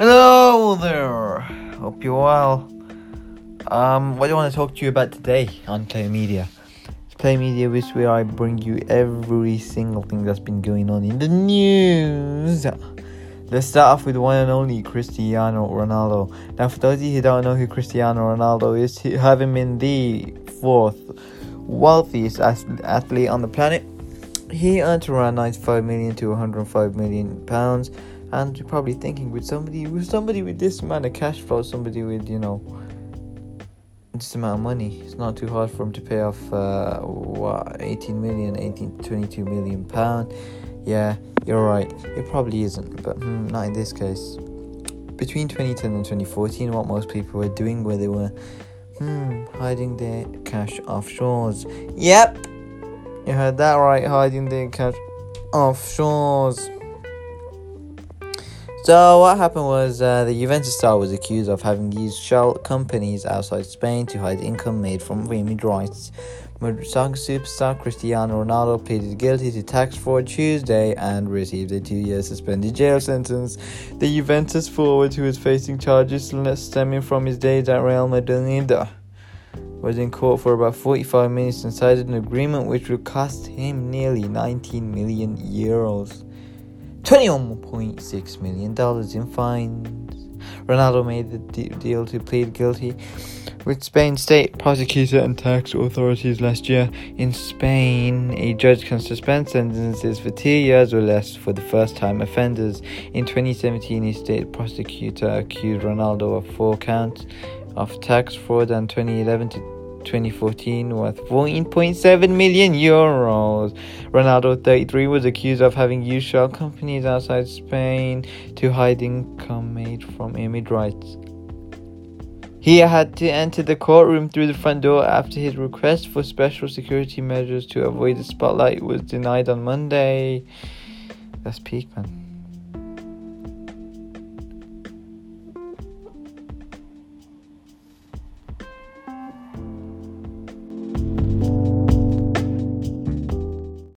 Hello there. Hope you're well. Um, what do I want to talk to you about today on Play Media? It's Play Media, which where I bring you every single thing that's been going on in the news. Let's start off with one and only Cristiano Ronaldo. Now, for those of you who don't know who Cristiano Ronaldo is, having been the fourth wealthiest athlete on the planet, he earned around 95 million to 105 million pounds and you're probably thinking with somebody with somebody with this amount of cash flow, somebody with you know this amount of money, it's not too hard for him to pay off uh, what 18 million, 18, 22 million pound. Yeah, you're right. It probably isn't, but hmm, not in this case. Between 2010 and 2014, what most people were doing, where they were hmm, hiding their cash offshores. Yep, you heard that right, hiding their cash offshores. So what happened was uh, the Juventus star was accused of having used shell companies outside Spain to hide income made from remit rights. Soccer superstar Cristiano Ronaldo pleaded guilty to tax fraud Tuesday and received a two-year suspended jail sentence. The Juventus forward, who is facing charges stemming from his days at Real Madrid, was in court for about 45 minutes and cited an agreement which would cost him nearly 19 million euros. $21.6 million in fines. Ronaldo made the deal to plead guilty with Spain's state prosecutor and tax authorities last year. In Spain, a judge can suspend sentences for two years or less for the first time offenders. In 2017, a state prosecutor accused Ronaldo of four counts of tax fraud and 2011 to 2014 worth 14.7 million euros. Ronaldo, 33, was accused of having used shell companies outside Spain to hide income made from image rights. He had to enter the courtroom through the front door after his request for special security measures to avoid the spotlight was denied on Monday. That's peak, man.